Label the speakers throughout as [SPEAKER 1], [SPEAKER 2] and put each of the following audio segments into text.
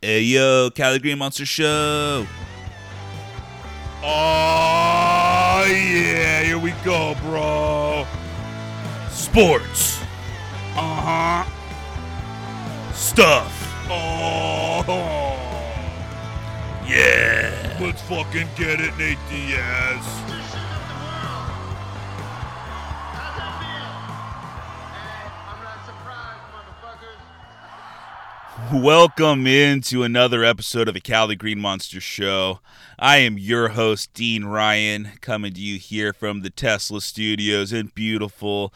[SPEAKER 1] Hey yo, Cali Green Monster Show.
[SPEAKER 2] Oh yeah, here we go, bro.
[SPEAKER 1] Sports.
[SPEAKER 2] Uh huh.
[SPEAKER 1] Stuff.
[SPEAKER 2] Oh,
[SPEAKER 1] Yeah.
[SPEAKER 2] let's fucking get it, Nate Diaz.
[SPEAKER 1] Welcome into another episode of the Cali Green Monster Show. I am your host, Dean Ryan, coming to you here from the Tesla studios in beautiful,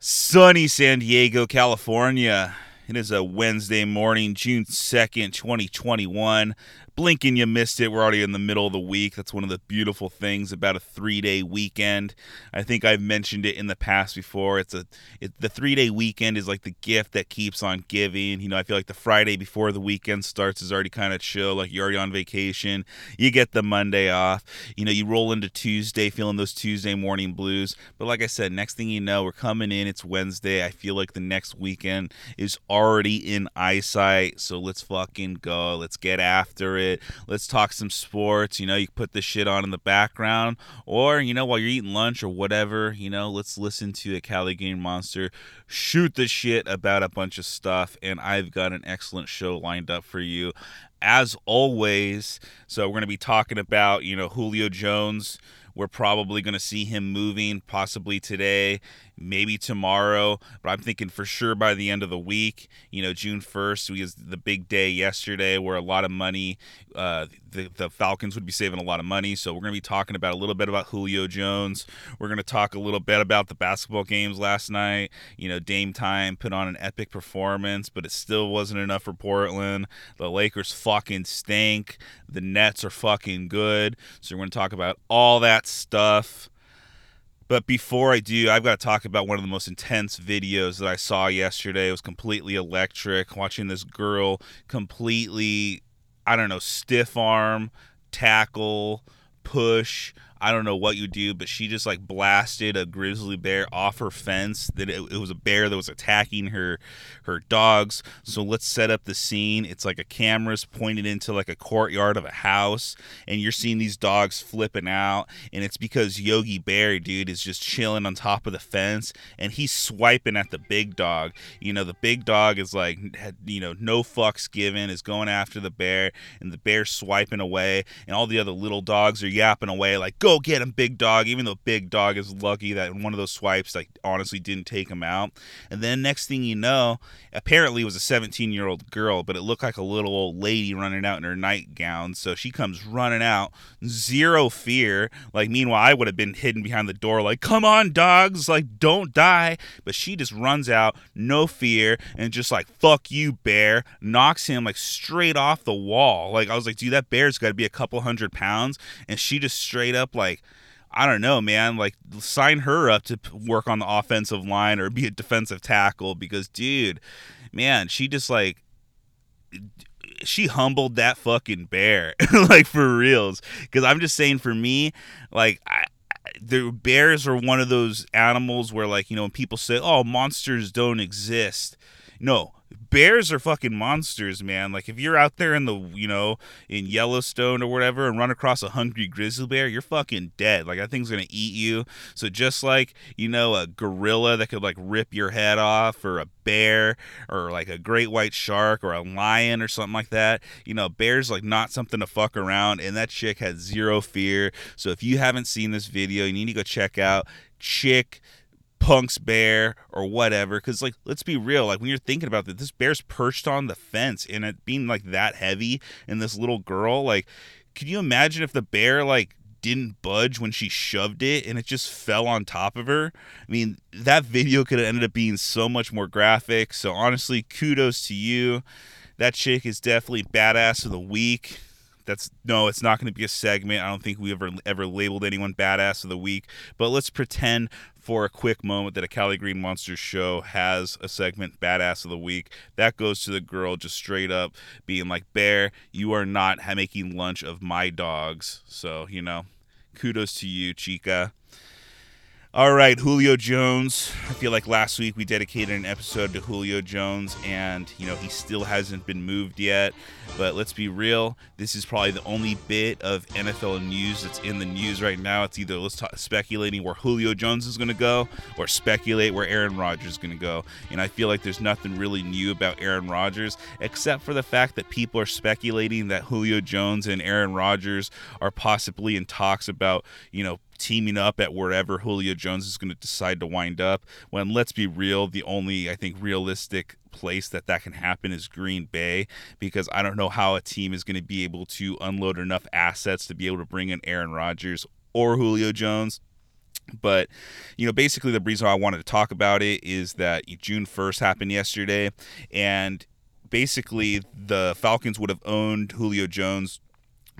[SPEAKER 1] sunny San Diego, California. It is a Wednesday morning, June 2nd, 2021. Blinking, you missed it. We're already in the middle of the week. That's one of the beautiful things about a three-day weekend. I think I've mentioned it in the past before. It's a it, the three-day weekend is like the gift that keeps on giving. You know, I feel like the Friday before the weekend starts is already kind of chill. Like you're already on vacation. You get the Monday off. You know, you roll into Tuesday feeling those Tuesday morning blues. But like I said, next thing you know, we're coming in. It's Wednesday. I feel like the next weekend is already in eyesight. So let's fucking go. Let's get after it. Let's talk some sports. You know, you put this shit on in the background, or you know, while you're eating lunch or whatever. You know, let's listen to a Cali Green Monster shoot the shit about a bunch of stuff. And I've got an excellent show lined up for you, as always. So we're gonna be talking about you know Julio Jones. We're probably going to see him moving possibly today, maybe tomorrow, but I'm thinking for sure by the end of the week. You know, June 1st was the big day yesterday where a lot of money, uh, the, the Falcons would be saving a lot of money. So we're going to be talking about a little bit about Julio Jones. We're going to talk a little bit about the basketball games last night. You know, Dame Time put on an epic performance, but it still wasn't enough for Portland. The Lakers fucking stink. The Nets are fucking good. So we're going to talk about all that stuff. But before I do, I've got to talk about one of the most intense videos that I saw yesterday. It was completely electric. Watching this girl completely, I don't know, stiff arm, tackle, push. I don't know what you do, but she just like blasted a grizzly bear off her fence. That it, it was a bear that was attacking her her dogs. So let's set up the scene. It's like a camera's pointed into like a courtyard of a house, and you're seeing these dogs flipping out, and it's because Yogi Bear, dude, is just chilling on top of the fence, and he's swiping at the big dog. You know, the big dog is like, you know, no fucks given, is going after the bear, and the bear's swiping away, and all the other little dogs are yapping away like, go get him, big dog. Even though big dog is lucky that one of those swipes, like, honestly didn't take him out. And then next thing you know, apparently it was a 17 year old girl, but it looked like a little old lady running out in her nightgown. So she comes running out, zero fear. Like, meanwhile, I would have been hidden behind the door, like, come on, dogs, like, don't die. But she just runs out, no fear, and just like, fuck you, bear, knocks him like straight off the wall. Like, I was like, dude, that bear's got to be a couple hundred pounds. And she just straight up, like, I don't know, man. Like, sign her up to work on the offensive line or be a defensive tackle because, dude, man, she just like she humbled that fucking bear, like for reals. Because I'm just saying, for me, like, I, the bears are one of those animals where, like, you know, when people say, "Oh, monsters don't exist," no, bears are fucking monsters, man. Like if you're out there in the, you know, in Yellowstone or whatever and run across a hungry grizzly bear, you're fucking dead. Like that thing's to eat you. So just like, you know, a gorilla that could like rip your head off or a bear or like a great white shark or a lion or something like that, you know, bear's like not something to fuck around and that chick had zero fear. So if you haven't seen this video, you need to go check out Chick Punk's bear or whatever. Because, like, let's be real. Like, when you're thinking about that, this bear's perched on the fence and it being like that heavy and this little girl, like, can you imagine if the bear, like, didn't budge when she shoved it and it just fell on top of her? I mean, that video could have ended up being so much more graphic. So, honestly, kudos to you. That chick is definitely badass of the week. That's no, it's not going to be a segment. I don't think we ever ever labeled anyone badass of the week. But let's pretend for a quick moment that a Cali Green Monsters show has a segment badass of the week. That goes to the girl just straight up being like, "Bear, you are not making lunch of my dogs." So you know, kudos to you, Chica. All right, Julio Jones. I feel like last week we dedicated an episode to Julio Jones, and you know he still hasn't been moved yet. But let's be real, this is probably the only bit of NFL news that's in the news right now. It's either let's talk speculating where Julio Jones is going to go, or speculate where Aaron Rodgers is going to go. And I feel like there's nothing really new about Aaron Rodgers, except for the fact that people are speculating that Julio Jones and Aaron Rodgers are possibly in talks about you know teaming up at wherever Julio Jones is going to decide to wind up. When let's be real, the only I think realistic place that that can happen is Green Bay because I don't know how a team is going to be able to unload enough assets to be able to bring in Aaron Rodgers or Julio Jones. But, you know, basically the reason I wanted to talk about it is that June 1st happened yesterday. And basically the Falcons would have owned Julio Jones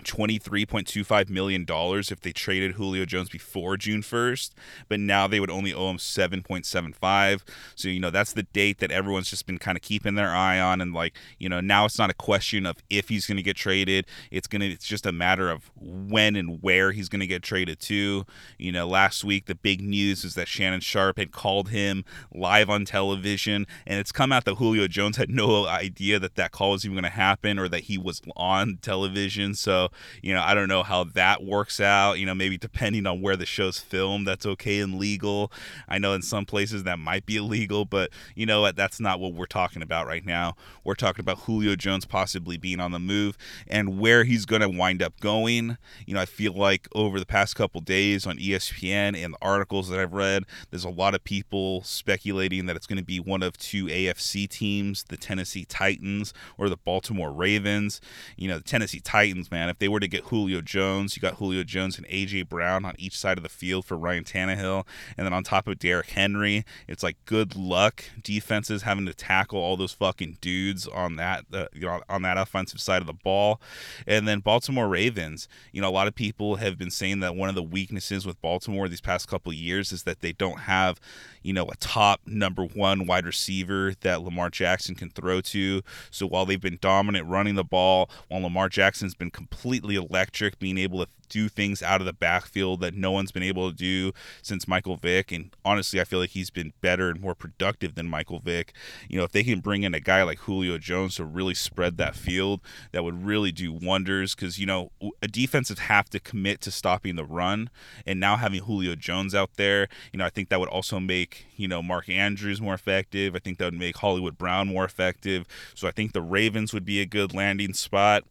[SPEAKER 1] $23.25 million if they traded Julio Jones before June 1st, but now they would only owe him 7.75. So, you know, that's the date that everyone's just been kind of keeping their eye on. And, like, you know, now it's not a question of if he's going to get traded. It's going to, it's just a matter of when and where he's going to get traded to. You know, last week, the big news is that Shannon Sharpe had called him live on television, and it's come out that Julio Jones had no idea that that call was even going to happen or that he was on television. So, you know, I don't know how that works out. You know, maybe depending on where the show's filmed, that's okay and legal. I know in some places that might be illegal, but you know what? That's not what we're talking about right now. We're talking about Julio Jones possibly being on the move and where he's going to wind up going. You know, I feel like over the past couple days on ESPN and the articles that I've read, there's a lot of people speculating that it's going to be one of two AFC teams, the Tennessee Titans or the Baltimore Ravens. You know, the Tennessee Titans, man, if they were to get Julio Jones, you got Julio Jones and AJ Brown on each side of the field for Ryan Tannehill, and then on top of Derrick Henry, it's like good luck defenses having to tackle all those fucking dudes on that uh, you know on that offensive side of the ball, and then Baltimore Ravens. You know, a lot of people have been saying that one of the weaknesses with Baltimore these past couple years is that they don't have you know, a top number one wide receiver that Lamar Jackson can throw to. So while they've been dominant running the ball, while Lamar Jackson's been completely electric, being able to do things out of the backfield that no one's been able to do since Michael Vick. And honestly, I feel like he's been better and more productive than Michael Vick. You know, if they can bring in a guy like Julio Jones to really spread that field, that would really do wonders because, you know, a defensive have to commit to stopping the run. And now having Julio Jones out there, you know, I think that would also make, you know, Mark Andrews more effective. I think that would make Hollywood Brown more effective. So I think the Ravens would be a good landing spot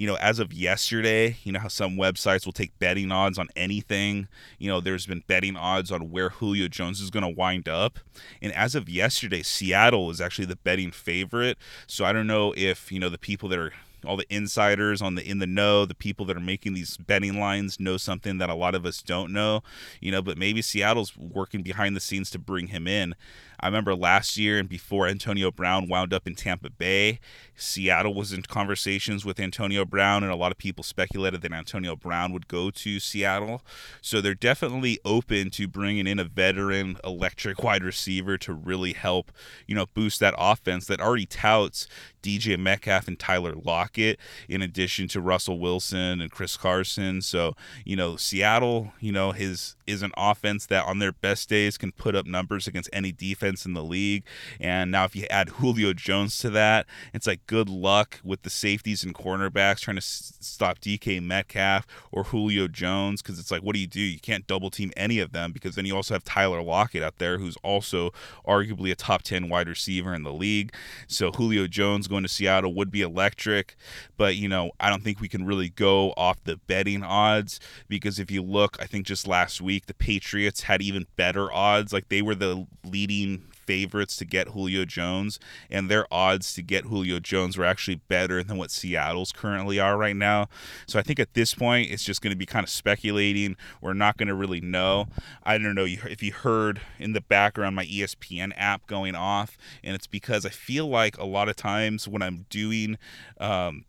[SPEAKER 1] you know, as of yesterday, you know how some websites will take betting odds on anything. You know, there's been betting odds on where Julio Jones is going to wind up. And as of yesterday, Seattle is actually the betting favorite. So I don't know if, you know, the people that are all the insiders on the in the know, the people that are making these betting lines know something that a lot of us don't know, you know, but maybe Seattle's working behind the scenes to bring him in. I remember last year and before Antonio Brown wound up in Tampa Bay, Seattle was in conversations with Antonio Brown, and a lot of people speculated that Antonio Brown would go to Seattle. So they're definitely open to bringing in a veteran electric wide receiver to really help, you know, boost that offense that already touts DJ Metcalf and Tyler Lockett, in addition to Russell Wilson and Chris Carson. So, you know, Seattle, you know, his is an offense that on their best days can put up numbers against any defense in the league. And now if you add Julio Jones to that, it's like good luck with the safeties and cornerbacks trying to stop DK Metcalf or Julio Jones because it's like, what do you do? You can't double team any of them because then you also have Tyler Lockett out there who's also arguably a top 10 wide receiver in the league. So Julio Jones going to Seattle would be electric, but you know, I don't think we can really go off the betting odds because if you look, I think just last week the Patriots had even better odds. Like they were the leading favorites to get Julio Jones, and their odds to get Julio Jones were actually better than what Seattle's currently are right now. So I think at this point, it's just going to be kind of speculating. We're not going to really know. I don't know if you heard in the background my ESPN app going off, and it's because I feel like a lot of times when I'm doing um,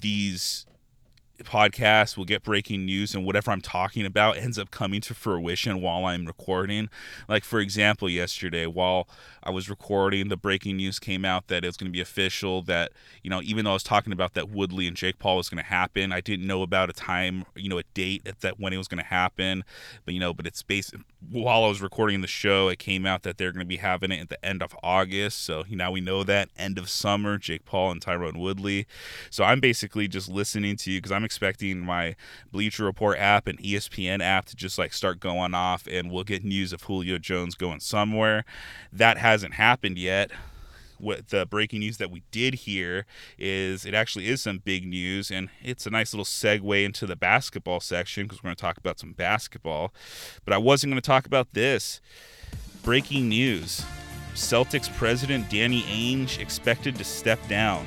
[SPEAKER 1] these podcast will get breaking news and whatever I'm talking about ends up coming to fruition while I'm recording. Like for example, yesterday while I was recording, the breaking news came out that it was going to be official that, you know, even though I was talking about that Woodley and Jake Paul was going to happen, I didn't know about a time, you know, a date at that when it was going to happen. But you know, but it's based while I was recording the show, it came out that they're going to be having it at the end of August. So now we know that end of summer, Jake Paul and Tyron Woodley. So I'm basically just listening to you because I'm expecting my Bleacher Report app and ESPN app to just like start going off and we'll get news of Julio Jones going somewhere. That hasn't happened yet. What the breaking news that we did hear is it actually is some big news and it's a nice little segue into the basketball section because we're going to talk about some basketball. But i wasn't going to talk about this. Breaking news. Celtics president danny ainge expected to step down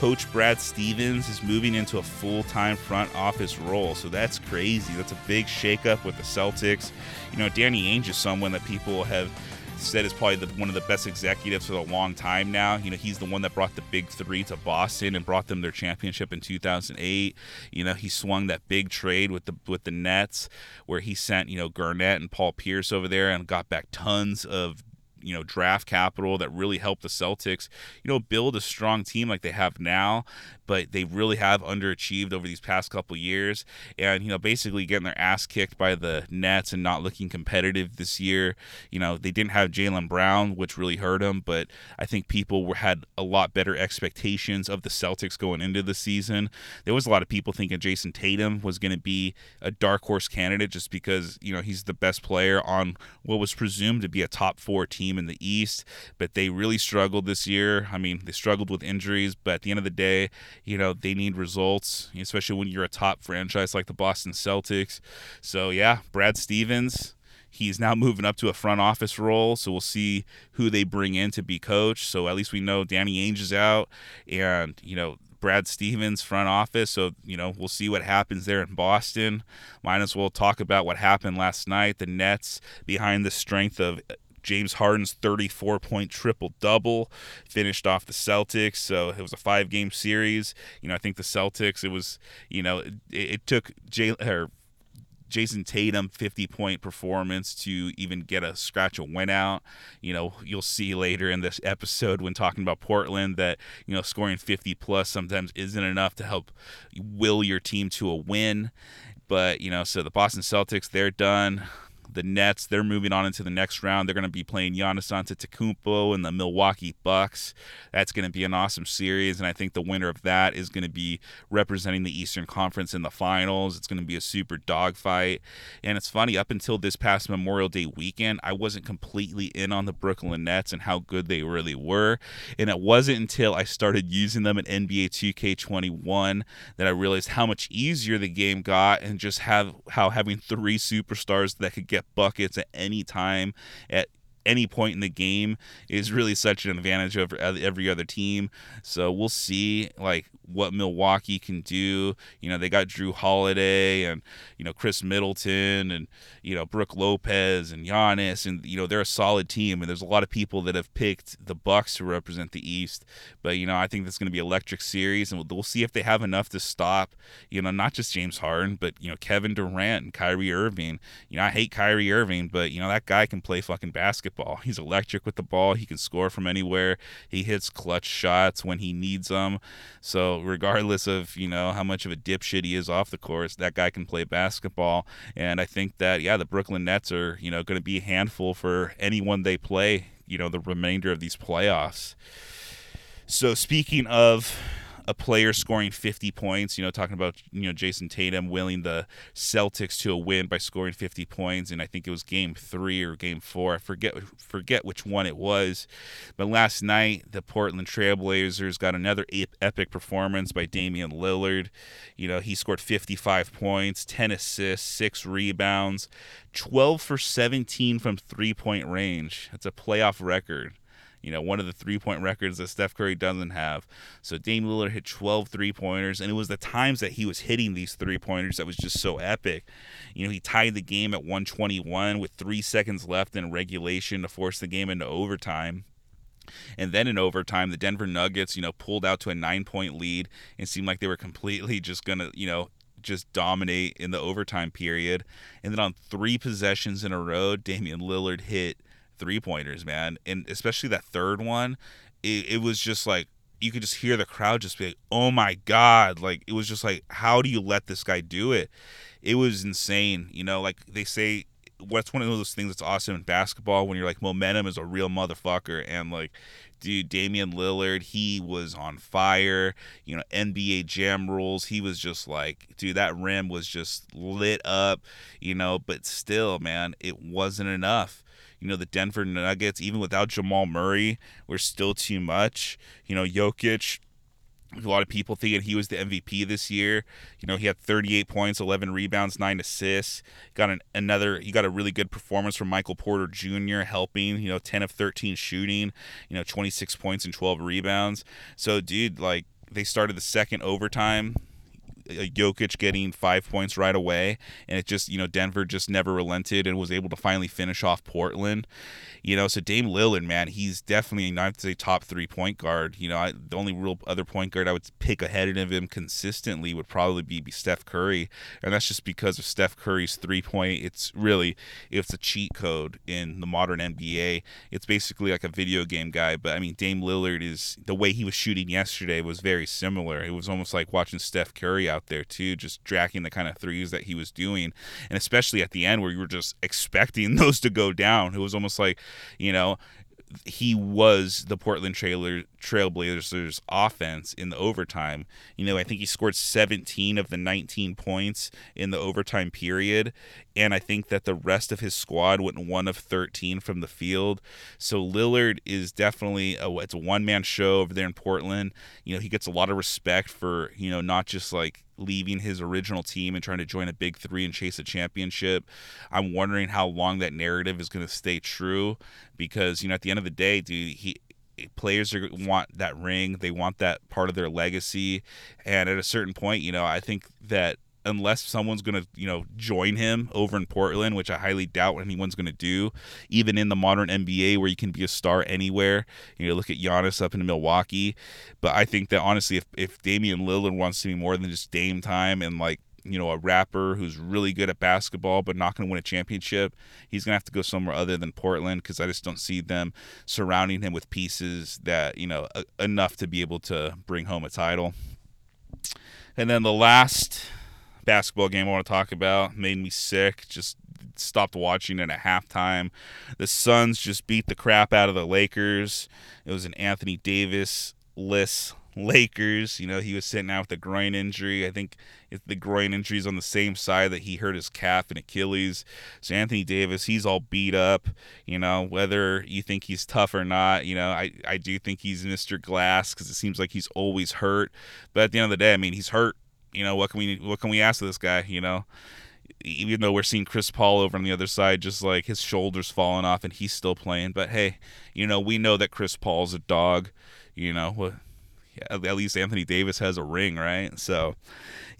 [SPEAKER 1] coach Brad Stevens is moving into a full time front office role. So that's crazy. That's a big shakeup with the Celtics. You know, Danny Ainge is someone that people have said is probably the, one of the best executives for a long time now. You know, he's the one that brought the big three to Boston and brought them their championship in 2008. You know, he swung that big trade with the with the Nets, where he sent you know Garnett and Paul Pierce over there and got back tons of you know draft capital that really helped the Celtics you know build a strong team like they have now but they really have underachieved over these past couple years. And you know basically getting their ass kicked by the Nets and not looking competitive this year. You know they didn't have Jaylen Brown which really hurt them but I think people were had a lot better expectations of the Celtics going into the season. There was a lot of people thinking Jayson Tatum was going to be a dark horse candidate just because you know he's the best player on what was presumed to be a top 4 team team in the East, but they really struggled this year. I mean, they struggled with injuries, but at the end of the day, you know, they need results, especially when you're a top franchise like the Boston Celtics. So, yeah, Brad Stevens. He's now moving up to a front office role, so we'll see who they bring in to be coach. So at least we know Danny Ainge is out, and you know Brad Stevens front office. So, you know, we'll see what happens there in Boston. Might as well talk about what happened last night. The Nets, behind the strength of James Harden's 34 point triple double finished off the Celtics. So it was a five game series. You know, I think the Celtics, it was, you know, it, it took Jay, or Jayson Tatum 50 point performance to even get a scratch a win out. You know, you'll see later in this episode when talking about Portland that, you know, scoring 50 plus sometimes isn't enough to help will your team to a win. But, you know, so the Boston Celtics, they're done the Nets, they're moving on into the next round. They're going to be playing Giannis Antetokounmpo and the Milwaukee Bucks. That's going to be an awesome series, and I think the winner of that is going to be representing the Eastern Conference in the finals. It's going to be a super dogfight, and it's funny. Up until this past Memorial Day weekend, I wasn't completely in on the Brooklyn Nets and how good they really were, and it wasn't until I started using them in NBA 2K21 that I realized how much easier the game got, and just have how having three superstars that could get get buckets at any time at any point in the game is really such an advantage over every other team. So we'll see like what Milwaukee can do. You know, they got Jrue Holiday and, you know, Khris Middleton and, you know, Brook Lopez and Giannis and you know, they're a solid team and there's a lot of people that have picked the Bucks to represent the East. But, you know, I think that's going to be electric series and we'll, we'll see if they have enough to stop, you know, not just James Harden, but, you know, Kevin Durant and Kyrie Irving. You know, I hate Kyrie Irving, but, you know, that guy can play fucking basketball. He's electric with the ball. He can score from anywhere. He hits clutch shots when he needs them. So, regardless of you know how much of a dipshit he is off the course, that guy can play basketball. And I think that yeah, the Brooklyn Nets are you know going to be a handful for anyone they play. You know the remainder of these playoffs. So speaking of a player scoring 50 points. You know, talking about you know Jayson Tatum willing the Celtics to a win by scoring 50 points, and I think it was Game Three or Game Four. I forget forget which one it was, but last night the Portland Trailblazers got another epic performance by Damian Lillard. You know, he scored 55 points, 10 assists, six rebounds, 12 for 17 from three point range. That's a playoff record. You know, one of the three point records that Steph Curry doesn't have. So Dame Lillard hit 12 three pointers, and it was the times that he was hitting these three pointers that was just so epic. You know, he tied the game at 121 with three seconds left in regulation to force the game into overtime. And then in overtime, the Denver Nuggets, you know, pulled out to a nine point lead and seemed like they were completely just going to, you know, just dominate in the overtime period. And then on three possessions in a row, Damian Lillard hit three pointers, man. And especially that third one, it, it was just like, you could just hear the crowd just be like, oh my God. Like, it was just like, how do you let this guy do it? It was insane. You know, like they say, what's one of those things that's awesome in basketball when you're like, momentum is a real motherfucker. And like, dude, Damian Lillard, he was on fire. You know, NBA Jam rules. He was just like, dude, that rim was just lit up, you know, but still, man, it wasn't enough. You know, the Denver Nuggets, even without Jamal Murray, were still too much. You know, Jokic a lot of people thinking he was the MVP this year. You know, he had 38 points, 11 rebounds, nine assists. Got an, another. He got a really good performance from Michael Porter Jr. helping. You know, 10 of 13 shooting. You know, 26 points and 12 rebounds. So, dude, like they started the second overtime. Uh, Jokic getting five points right away, and it just you know Denver just never relented and was able to finally finish off Portland. You know, so Dame Lillard, man, he's definitely not to say top three point guard. You know, I, the only real other point guard I would pick ahead of him consistently would probably be, be Steph Curry, and that's just because of Steph Curry's three point. It's really it's a cheat code in the modern NBA. It's basically like a video game guy, but I mean Dame Lillard is the way he was shooting yesterday was very similar. It was almost like watching Steph Curry out there too, just tracking the kind of threes that he was doing, and especially at the end where you were just expecting those to go down. It was almost like you know, he was the Portland trailer Trailblazers offense in the overtime. You know, I think he scored 17 of the 19 points in the overtime period, and I think that the rest of his squad went one of 13 from the field. So Lillard is definitely a it's a one man show over there in Portland. You know, he gets a lot of respect for you know not just like leaving his original team and trying to join a big three and chase a championship. I'm wondering how long that narrative is going to stay true because, you know, at the end of the day, dude, he players are want that ring they want that part of their legacy and at a certain point you know i think that unless someone's going to, you know, join him over in Portland, which I highly doubt anyone's going to do, even in the modern NBA where you can be a star anywhere. You know, look at Giannis up in Milwaukee. But I think that honestly, if, if Damian Lillard wants to be more than just Dame time and like, you know, a rapper who's really good at basketball but not going to win a championship, he's going to have to go somewhere other than Portland because I just don't see them surrounding him with pieces that, you know, enough to be able to bring home a title. And then the last basketball game I want to talk about. Made me sick. Just stopped watching it at halftime. The Suns just beat the crap out of the Lakers. It was an Anthony Davis less Lakers. You know, he was sitting out with a groin injury. I think the groin injury is on the same side that he hurt his calf and Achilles. So Anthony Davis, he's all beat up. You know, whether you think he's tough or not, you know, I, I do think he's Mr. Glass because it seems like he's always hurt. But at the end of the day, I mean, he's hurt you know, what can we what can we ask of this guy? You know, even though we're seeing Chris Paul over on the other side, just like his shoulders falling off and he's still playing. But hey, you know, we know that Chris Paul's a dog. You know, at least Anthony Davis has a ring, right? So,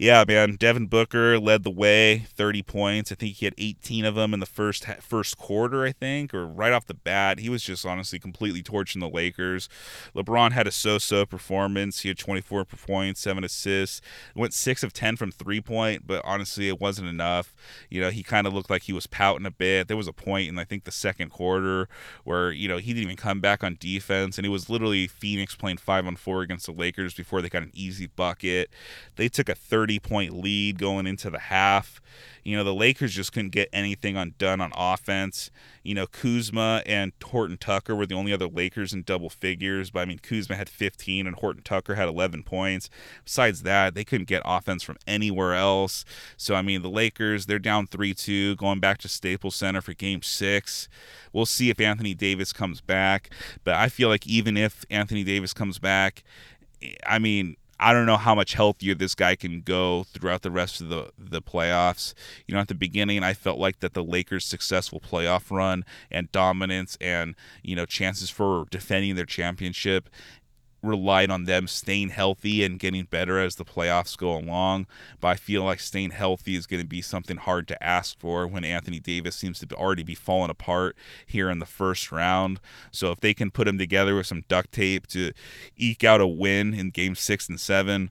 [SPEAKER 1] yeah, man, Devin Booker led the way, 30 points. I think he had 18 of them in the first first quarter, I think, or right off the bat. He was just honestly completely torching the Lakers. LeBron had a so-so performance. He had 24 points, seven assists. Went six of 10 from three point, but honestly, it wasn't enough. You know, he kind of looked like he was pouting a bit. There was a point in I think the second quarter where you know he didn't even come back on defense, and it was literally Phoenix playing five on four against the Lakers before they got an easy bucket. They took a 30 30 point lead going into the half. You know, the Lakers just couldn't get anything undone on offense. You know, Kuzma and Horton Tucker were the only other Lakers in double figures, but I mean, Kuzma had 15 and Horton Tucker had 11 points. Besides that, they couldn't get offense from anywhere else. So, I mean, the Lakers, they're down 3 2, going back to Staples Center for game six. We'll see if Anthony Davis comes back, but I feel like even if Anthony Davis comes back, I mean, I don't know how much healthier this guy can go throughout the rest of the the playoffs. You know, at the beginning, I felt like that the Lakers' successful playoff run and dominance and you know chances for defending their championship relied on them staying healthy and getting better as the playoffs go along. But I feel like staying healthy is going to be something hard to ask for when Anthony Davis seems to already be falling apart here in the first round. So if they can put him together with some duct tape to eke out a win in game six and seven,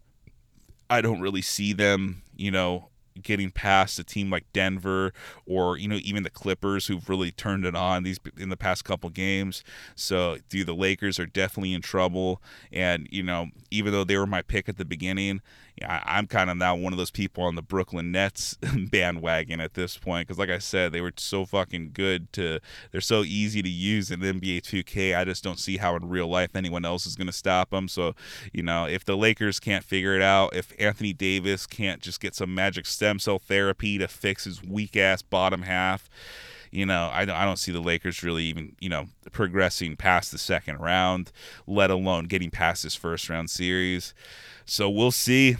[SPEAKER 1] I don't really see them, you know, getting past a team like Denver or you know even the Clippers who've really turned it on these in the past couple games. So, dude, the Lakers are definitely in trouble. And you know, even though they were my pick at the beginning, I, am kind of now one of those people on the Brooklyn Nets bandwagon at this point because, like I said, they were so fucking good. To they're so easy to use in NBA 2K. I just don't see how in real life anyone else is going to stop them. So, you know, if the Lakers can't figure it out, if Anthony Davis can't just get some magic stem cell therapy to fix his weak ass bottom half you know, I don't, I don't see the Lakers really even, you know, progressing past the second round, let alone getting past this first round series. So we'll see.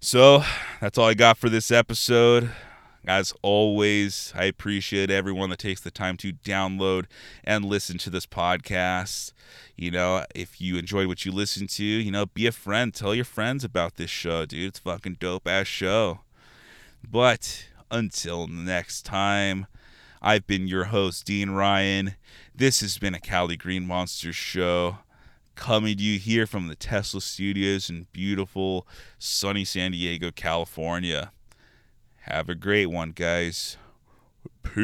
[SPEAKER 1] So that's all I got for this episode. As always, I appreciate everyone that takes the time to download and listen to this podcast. You know, if you enjoyed what you listened to, you know, be a friend. Tell your friends about this show, dude. It's fucking dope ass show. But until next time, I've been your host, Dean Ryan. This has been a Cali Green Monsters show coming to you here from the Tesla studios in beautiful, sunny San Diego, California. Have a great one, guys. Peace.